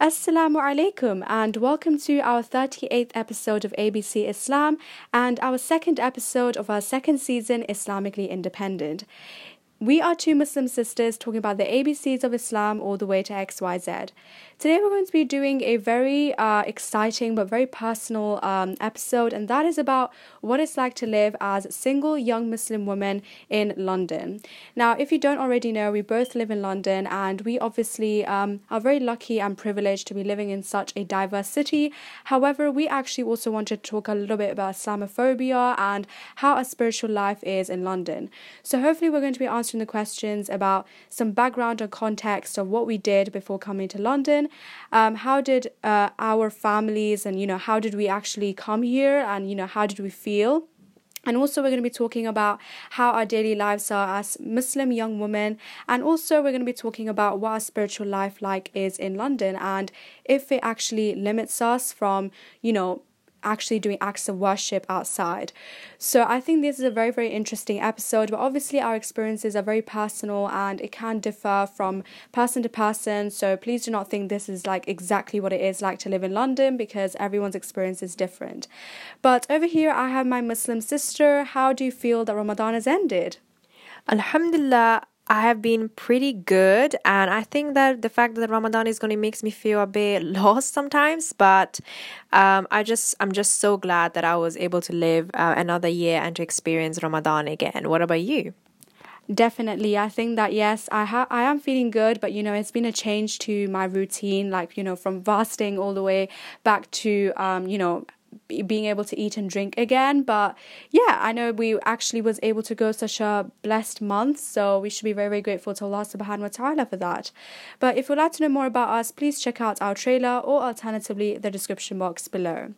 Assalamu alaikum and welcome to our 38th episode of ABC Islam and our second episode of our second season Islamically Independent. We are two Muslim sisters talking about the ABCs of Islam all the way to XYZ. Today, we're going to be doing a very uh, exciting but very personal um, episode, and that is about what it's like to live as a single young Muslim woman in London. Now, if you don't already know, we both live in London, and we obviously um, are very lucky and privileged to be living in such a diverse city. However, we actually also wanted to talk a little bit about Islamophobia and how a spiritual life is in London. So, hopefully, we're going to be answering the questions about some background and context of what we did before coming to London um, how did uh, our families and you know how did we actually come here and you know how did we feel and also, we're going to be talking about how our daily lives are as Muslim young women. And also, we're going to be talking about what our spiritual life like is in London and if it actually limits us from, you know, actually doing acts of worship outside. So I think this is a very, very interesting episode. But obviously, our experiences are very personal and it can differ from person to person. So please do not think this is like exactly what it is like to live in London because everyone's experience is different. But over here, I have my Muslim sister. How do you feel that Ramadan has ended? Alhamdulillah, I have been pretty good, and I think that the fact that Ramadan is going to makes me feel a bit lost sometimes. But um, I just I'm just so glad that I was able to live uh, another year and to experience Ramadan again. What about you? Definitely, I think that yes, I ha- I am feeling good, but you know, it's been a change to my routine, like you know, from fasting all the way back to um, you know, being able to eat and drink again but yeah i know we actually was able to go such a blessed month so we should be very very grateful to allah subhanahu wa ta'ala for that. But if you'd like to know more about us please check out our trailer or alternatively the description box below.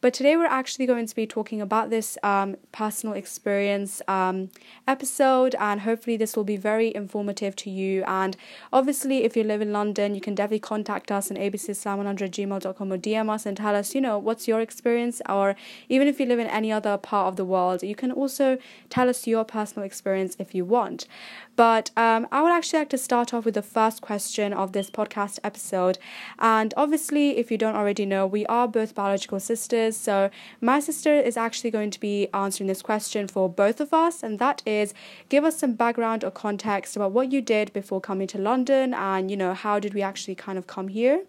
But today we're actually going to be talking about this um, personal experience um, episode and hopefully this will be very informative to you. And obviously if you live in london you can definitely contact us on abcislam100gmail.com or dm us and tell us you know what's your experience experience, or even if you live in any other part of the world, you can also tell us your personal experience if you want. But um, I would actually like to start off with the first question of this podcast episode. And obviously, if you don't already know, we are both biological sisters. So my sister is actually going to be answering this question for both of us, and that is give us some background or context about what you did before coming to London and, you know, how did we actually kind of come here?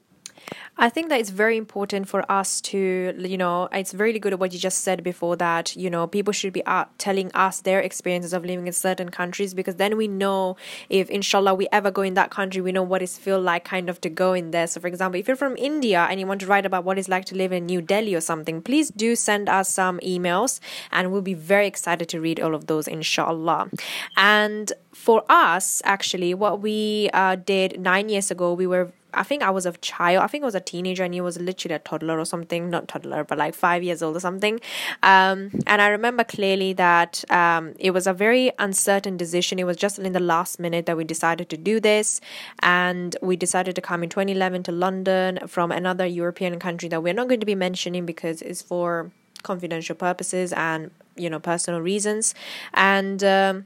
I think that it's very important for us to, you know, it's really good what you just said before that, you know, people should be telling us their experiences of living in certain countries because then we know if, inshallah, we ever go in that country, we know what it feel like kind of to go in there. So, for example, if you're from India and you want to write about what it's like to live in New Delhi or something, please do send us some emails and we'll be very excited to read all of those, inshallah. And for us, actually, what we uh, did nine years ago, we were I think I was a child. I think I was a teenager and he was literally a toddler or something. Not toddler, but like five years old or something. Um, and I remember clearly that um, it was a very uncertain decision. It was just in the last minute that we decided to do this. And we decided to come in 2011 to London from another European country that we're not going to be mentioning because it's for confidential purposes and, you know, personal reasons. And, um,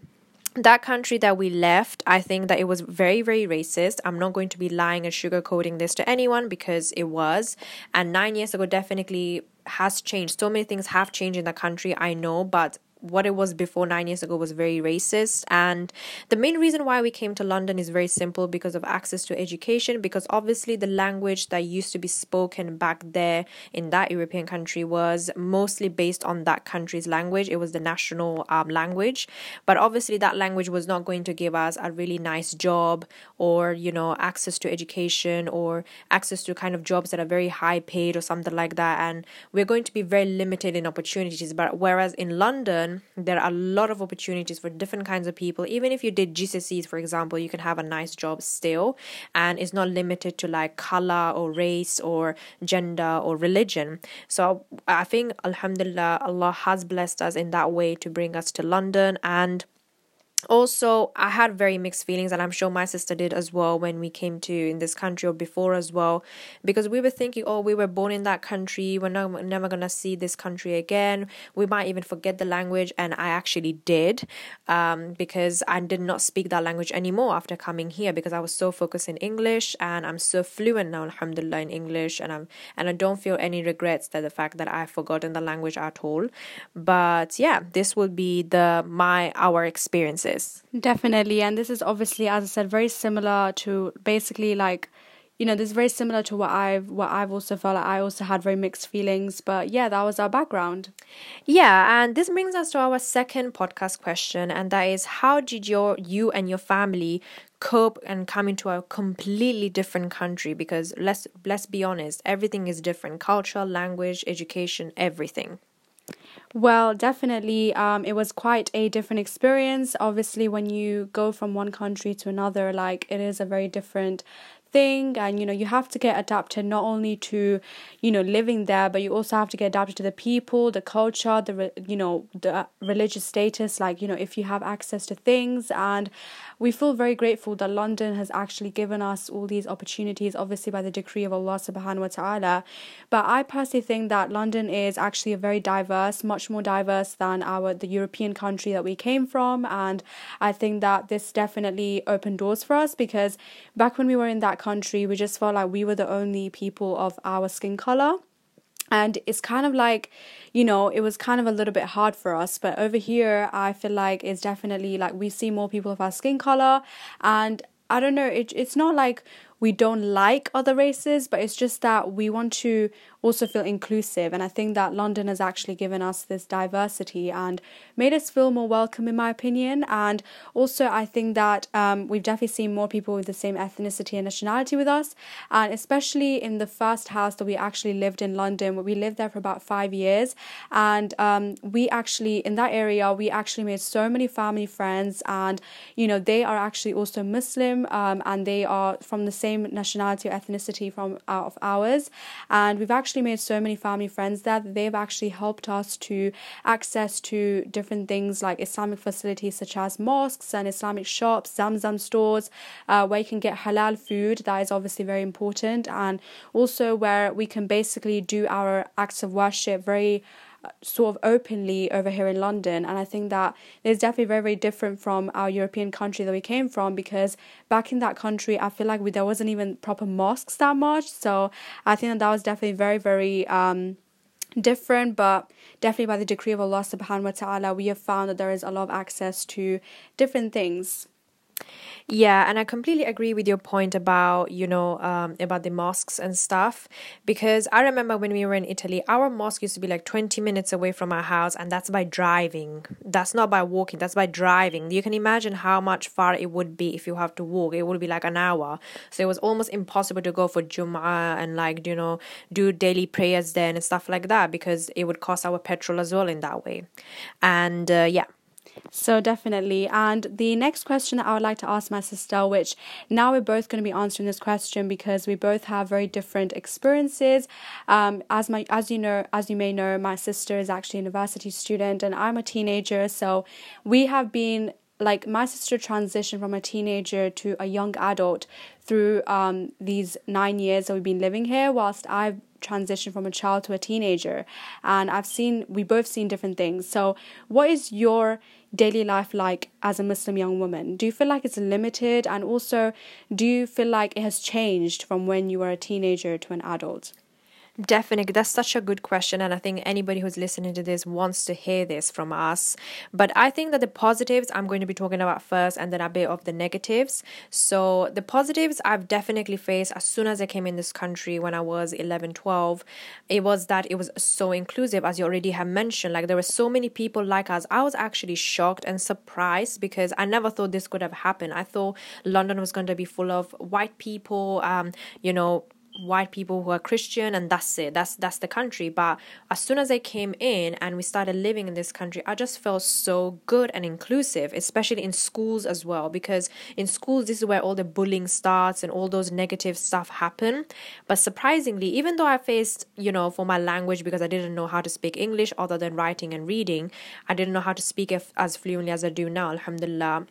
that country that we left, I think that it was very, very racist. I'm not going to be lying and sugarcoating this to anyone because it was. And nine years ago, definitely has changed. So many things have changed in the country, I know, but what it was before nine years ago was very racist. And the main reason why we came to London is very simple because of access to education, because obviously the language that used to be spoken back there in that European country was mostly based on that country's language. It was the national um, language. But obviously, that language was not going to give us a really nice job or, you know, access to education or access to kind of jobs that are very high paid or something like that. And we're going to be very limited in opportunities. But whereas in London, there are a lot of opportunities for different kinds of people. Even if you did gcse's for example you can have a nice job still and it's not limited to like color or race or gender or religion. So i think alhamdulillah allah has blessed us in that way to bring us to london and also i had very mixed feelings and i'm sure my sister did as well when we came to in this country or before as well because we were thinking oh we were born in that country we're not, never to see this country again. We might even forget the language and i actually did um, because i did not speak that language anymore after coming here because i was so focused in english and i'm so fluent now alhamdulillah in english and i'm and i don't feel any regrets that the fact that i've forgotten the language at all. But yeah this will be the my our experiences Definitely. And this is obviously, as I said, very similar to basically like you know, this is very similar to what I've what I've also felt like I also had very mixed feelings. But yeah, that was our background. Yeah, and this brings us to our second podcast question, and that is how did your you and your family cope and come into a completely different country? Because let's let's be honest, everything is different. Culture, language, education, everything. Well, definitely, um, it was quite a different experience. Obviously, when you go from one country to another, like it is a very different thing and you know you have to get adapted not only to you know living there but you also have to get adapted to the people the culture the you know the religious status like you know if you have access to things and we feel very grateful that London has actually given us all these opportunities, obviously by the decree of Allah subhanahu wa ta'ala. But I personally think that London is actually a very diverse, much more diverse than our the European country that we came from. And I think that this definitely opened doors for us because back when we were in that country, we just felt like we were the only people of our skin color and it's kind of like you know it was kind of a little bit hard for us but over here i feel like it's definitely like we see more people of our skin color. And i don't know it, it's not like we don't like other races but it's just that we want to also feel inclusive. And I think that London has actually given us this diversity and made us feel more welcome, in my opinion. And also, I think that um, we've definitely seen more people with the same ethnicity and nationality with us. And especially in the first house that we actually lived in London, where we lived there for about five years. And um, we actually, in that area, we actually made so many family friends. And, you know, they are actually also Muslim um, and they are from the same nationality or ethnicity from out of ours. And we've actually actually made so many family friends there that they've actually helped us to access to different things like Islamic facilities such as mosques and Islamic shops, Zamzam stores, uh, where you can get halal food. That is obviously very important, and also where we can basically do our acts of worship very sort of openly over here in London. And I think that it's definitely very, very different from our European country that we came from because back in that country, I feel like we, there wasn't even proper mosques that much. So I think that that was definitely very, very. Um, different but definitely by the decree of Allah subhanahu wa ta'ala we have found that there is a lot of access to different things yeah, and I completely agree with your point about, you know, um, about the mosques and stuff. Because I remember when we were in Italy, our mosque used to be like 20 minutes away from our house, and that's by driving. That's not by walking, that's by driving. You can imagine how much far it would be if you have to walk. It would be like an hour. So it was almost impossible to go for Jum'ah and, like, you know, do daily prayers then and stuff like that because it would cost our petrol as well in that way. And uh, yeah. So definitely. And the next question that I would like to ask my sister, which now we're both going to be answering this question because we both have very different experiences. Um, as my as you know, as you may know, my sister is actually a university student and I'm a teenager. So we have been like my sister transitioned from a teenager to a young adult through um, these nine years that we've been living here, whilst I've transitioned from a child to a teenager. And I've seen, we both seen different things. So, what is your daily life like as a Muslim young woman? Do you feel like it's limited? And also, do you feel like it has changed from when you were a teenager to an adult? Definitely. That's such a good question. And I think anybody who's listening to this wants to hear this from us. But I think that the positives I'm going to be talking about first and then a bit of the negatives. So, the positives I've definitely faced as soon as I came in this country when I was 11, 12, it was that it was so inclusive, as you already have mentioned. Like, there were so many people like us. I was actually shocked and surprised because I never thought this could have happened. I thought London was going to be full of white people, um, you know, white people who are Christian and that's it. That's that's the country. But as soon as I came in and we started living in this country, I just felt so good and inclusive, especially in schools as well. Because in schools this is where all the bullying starts and all those negative stuff happen. But surprisingly, even though I faced, you know, for my language because I didn't know how to speak English other than writing and reading, I didn't know how to speak as fluently as I do now, alhamdulillah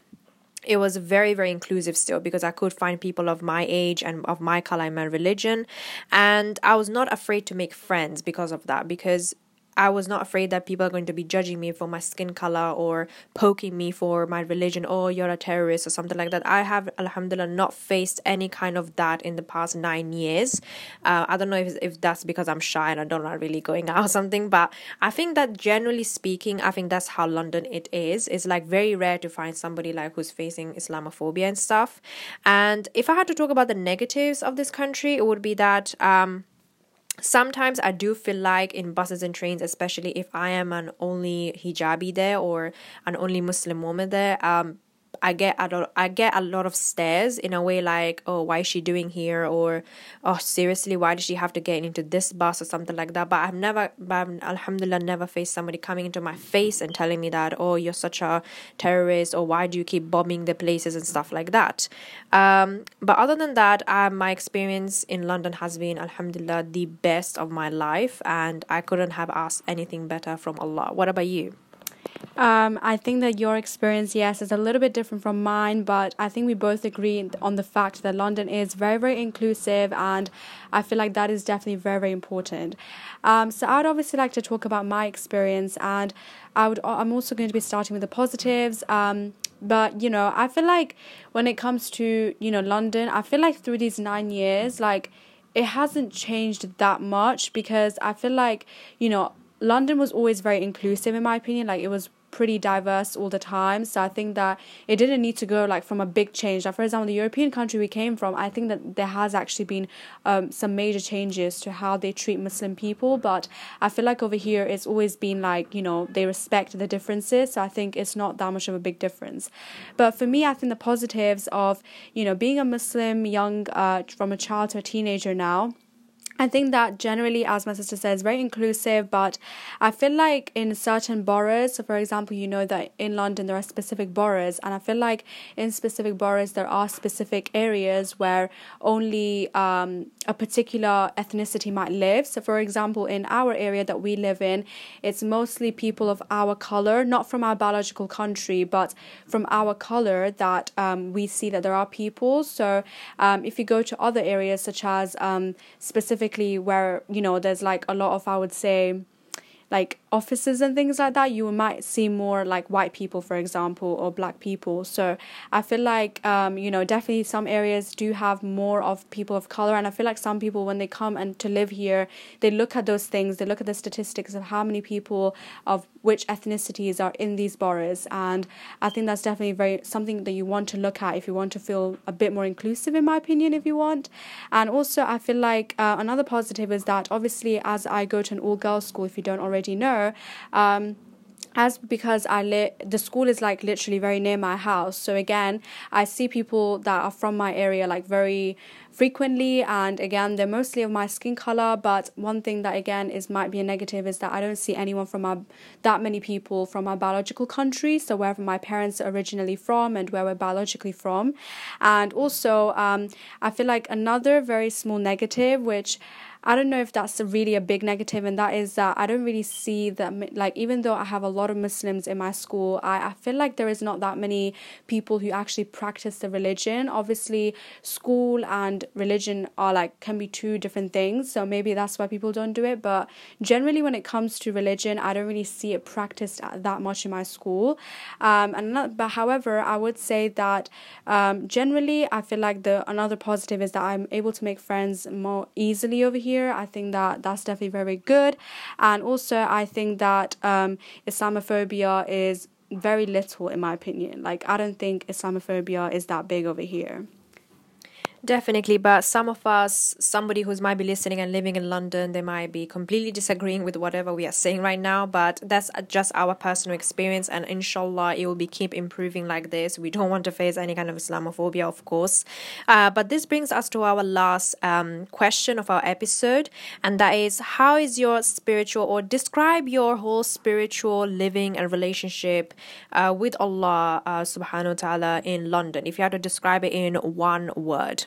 it was very very inclusive still because i could find people of my age and of my color and my religion. And i was not afraid to make friends because of that because I was not afraid that people are going to be judging me for my skin color or poking me for my religion, oh, you're a terrorist or something like that. I have, alhamdulillah, not faced any kind of that in the past nine years. Uh, I don't know if, if that's because I'm shy and I don't like really going out or something, but I think that generally speaking, I think that's how London it is. It's like very rare to find somebody like who's facing Islamophobia and stuff. And if I had to talk about the negatives of this country, it would be that. Um, sometimes I do feel like in buses and trains, especially if I am an only hijabi there or an only Muslim woman there, um, I get a lot, I get a lot of stares in a way like, oh, why is she doing here? Or, oh, seriously, why did she have to get into this bus or something like that? But I've never, but I've, alhamdulillah, never faced somebody coming into my face and telling me that, oh, you're such a terrorist, or why do you keep bombing the places and stuff like that. Um, but other than that, uh, my experience in London has been, alhamdulillah, the best of my life, and I couldn't have asked anything better from Allah. What about you? Um, I think that your experience, yes, is a little bit different from mine, but I think we both agree on the fact that London is very, very inclusive, and I feel like that is definitely very, very important. Um, so I would obviously like to talk about my experience, and I would. I'm also going to be starting with the positives. Um, but you know, I feel like when it comes to you know London, I feel like through these nine years, like it hasn't changed that much because I feel like you know London was always very inclusive in my opinion. Like it was pretty diverse all the time. So I think that it didn't need to go like from a big change. Like for example, the European country we came from, I think that there has actually been um, some major changes to how they treat Muslim people. But I feel like over here it's always been like you know they respect the differences. So I think it's not that much of a big difference. But for me, I think the positives of you know being a Muslim young uh, from a child to a teenager now I think that generally, as my sister says, very inclusive, but I feel like in certain boroughs, so for example, you know that in London there are specific boroughs, and I feel like in specific boroughs there are specific areas where only um, a particular ethnicity might live. So, for example, in our area that we live in, it's mostly people of our color, not from our biological country, but from our color that um, we see that there are people. So, um, if you go to other areas such as um, specific specifically where you know there's like a lot of I would say like offices and things like that, you might see more like white people, for example, or black people. So I feel like, um, you know, definitely some areas do have more of people of color. And I feel like some people, when they come and to live here, they look at those things, they look at the statistics of how many people of which ethnicities are in these boroughs. And I think that's definitely very something that you want to look at if you want to feel a bit more inclusive, in my opinion, if you want. And also, I feel like uh, another positive is that obviously, as I go to an all girls school, if you don't already know, um, as because I live, the school is like literally very near my house. So again, I see people that are from my area like very frequently, and again, they're mostly of my skin color. But one thing that again is might be a negative is that I don't see anyone from my that many people from my biological country. So wherever my parents are originally from and where we're biologically from, and also um, I feel like another very small negative which I don't know if that's a really a big negative, and that is that I don't really see that, like, even though I have a lot of Muslims in my school, I, I feel like there is not that many people who actually practice the religion. Obviously, school and religion are like, can be two different things, so maybe that's why people don't do it. But generally, when it comes to religion, I don't really see it practiced that much in my school. Um, and not, but however, I would say that um, generally, I feel like the another positive is that I'm able to make friends more easily over here. I think that that's definitely very good. And also, I think that um, Islamophobia is very little, in my opinion. Like, I don't think Islamophobia is that big over here. Definitely, but some of us, somebody who's might be listening and living in London, they might be completely disagreeing with whatever we are saying right now. But that's just our personal experience, and inshallah, it will be keep improving like this. We don't want to face any kind of Islamophobia, of course. Uh, but this brings us to our last um, question of our episode, and that is, how is your spiritual or describe your whole spiritual living and relationship uh, with Allah uh, Subhanahu wa Taala in London? If you had to describe it in one word.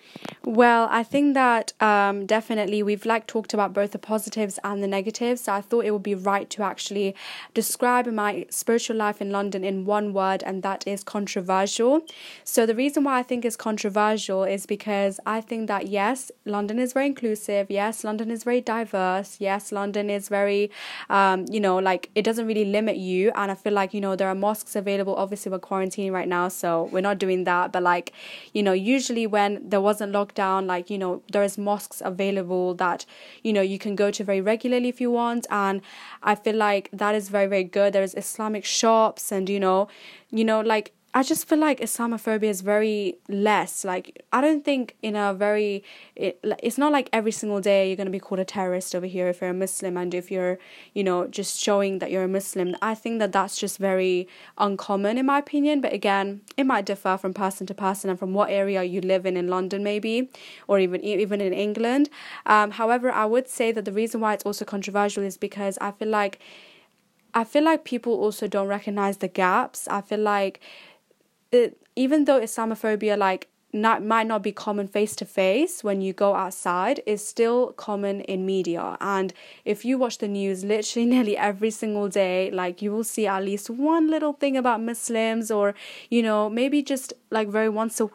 Well, I think that um, definitely we've like talked about both the positives and the negatives. So I thought it would be right to actually describe my spiritual life in London in one word, and that is controversial. So the reason why I think it's controversial is because I think that yes, London is very inclusive. Yes, London is very diverse. Yes, London is very, um, you know, like it doesn't really limit you. And I feel like you know there are mosques available. Obviously, we're quarantining right now, so we're not doing that. But like, you know, usually when there wasn't lockdown like you know there's mosques available that you know you can go to very regularly if you want. And i feel like that is very very good. There's islamic shops and you know you know like I just feel like Islamophobia is very less. Like, I don't think in a very, it, it's not like every single day you're going to be called a terrorist over here if you're a Muslim and if you're, you know, just showing that you're a Muslim. I think that that's just very uncommon in my opinion. But again, it might differ from person to person and from what area you live in in London, maybe, or even even in England. Um, however, I would say that the reason why it's also controversial is because I feel like, I feel like people also don't recognize the gaps. I feel like it, even though Islamophobia like not might not be common face to face when you go outside is still common in media. And if you watch the news literally nearly every single day like you will see at least one little thing about muslims or you know maybe just like very once a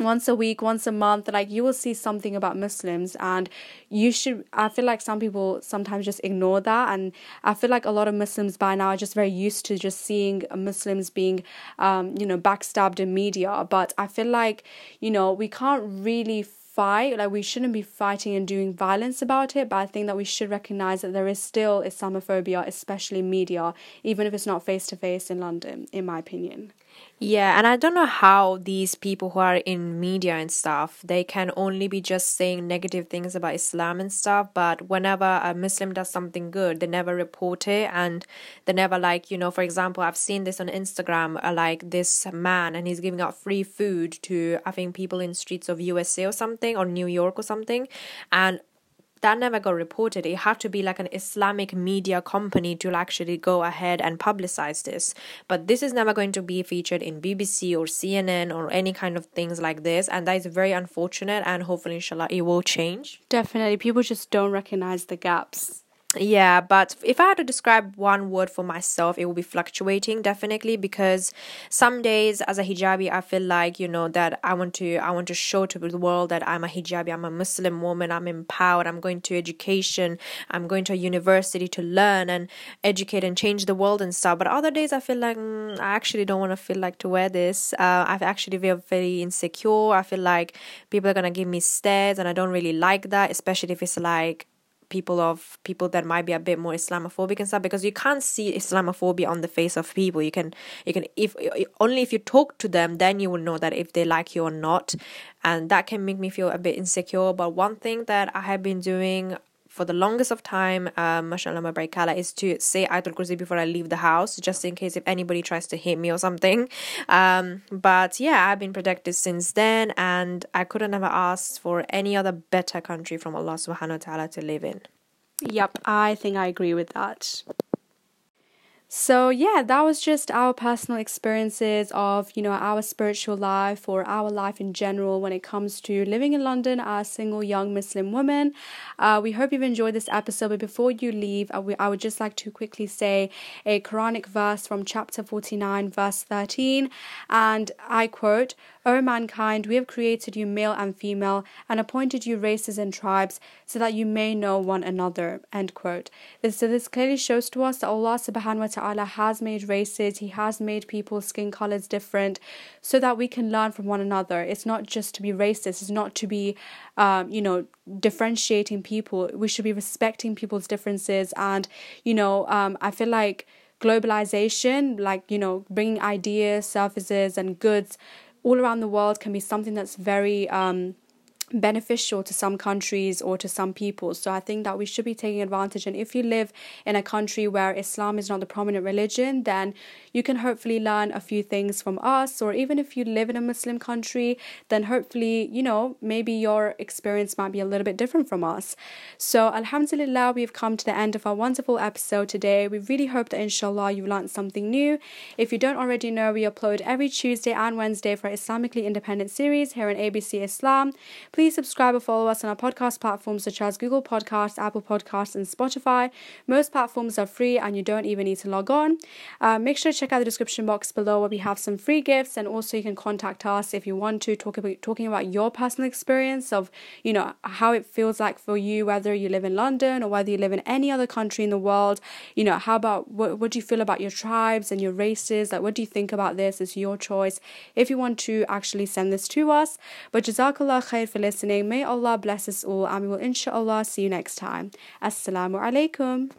once a week, once a month, like you will see something about Muslims, and you should. I feel like some people sometimes just ignore that, and I feel like a lot of Muslims by now are just very used to just seeing Muslims being, um, you know, backstabbed in media. But I feel like, you know, we can't really fight like we shouldn't be fighting and doing violence about it but i think that we should recognize that there is still islamophobia especially media even if it's not face to face in london in my opinion yeah, and I don't know how these people who are in media and stuff, they can only be just saying negative things about Islam and stuff, but whenever a Muslim does something good, they never report it and they never like, you know, for example, I've seen this on Instagram, uh, like this man and he's giving out free food to I think people in streets of USA or something or New York or something and that never got reported. It had to be like an Islamic media company to actually go ahead and publicize this. But this is never going to be featured in BBC or CNN or any kind of things like this. And that is very unfortunate. And hopefully, inshallah, it will change. Definitely. People just don't recognize the gaps yeah but if i had to describe one word for myself it would be fluctuating definitely because some days as a hijabi i feel like you know that i want to i want to show to the world that i'm a hijabi i'm a muslim woman i'm empowered i'm going to education i'm going to a university to learn and educate and change the world and stuff. But other days i feel like mm, i actually don't want to feel like to wear this. Uh, i actually feel very insecure. I feel like people are gonna give me stares and i don't really like that especially if it's like people of people that might be a bit more Islamophobic and stuff because you can't see Islamophobia on the face of people. You can you can if only if you talk to them then you will know that if they like you or not, and that can make me feel a bit insecure. But one thing that I have been doing for the longest of time, um, mashallah, my barakala, is to say Ayatul Kursi before I leave the house, just in case if anybody tries to hit me or something. Um, but yeah, I've been protected since then, and I couldn't ever asked for any other better country from Allah subhanahu wa ta'ala to live in. Yep, I think I agree with that. So, yeah, that was just our personal experiences of, you know, our spiritual life or our life in general when it comes to living in London as a single young Muslim woman. Uh, we hope you've enjoyed this episode, but before you leave, I would just like to quickly say a Quranic verse from chapter 49, verse 13, and I quote, O mankind, we have created you male and female and appointed you races and tribes so that you may know one another. End quote. So this clearly shows to us that Allah subhanahu wa ta'ala has made races, He has made people's skin colors different so that we can learn from one another. It's not just to be racist, it's not to be, um, you know, differentiating people. We should be respecting people's differences. And, you know, um, I feel like globalization, like, you know, bringing ideas, services, and goods all around the world can be something that's very um, beneficial to some countries or to some people. So I think that we should be taking advantage. And if you live in a country where Islam is not the prominent religion, then you can hopefully learn a few things from us. Or even if you live in a Muslim country, then hopefully, you know, maybe your experience might be a little bit different from us. So Alhamdulillah, we've come to the end of our wonderful episode today. We really hope that inshallah you've learned something new. If you don't already know, we upload every Tuesday and Wednesday for Islamically Independent series here on ABC Islam. Please subscribe or follow us on our podcast platforms such as Google Podcasts, Apple Podcasts, and Spotify. Most platforms are free and you don't even need to log on. Uh, make sure to check out the description box below where we have some free gifts, and also you can contact us if you want to talk about talking about your personal experience of you know how it feels like for you, whether you live in London or whether you live in any other country in the world. You know, how about what what do you feel about your tribes and your races? Like, what do you think about this? It's your choice. If you want to actually send this to us, but Jazakallah khair for listening. May Allah bless us all, and we will inshallah see you next time. Assalamu alaikum.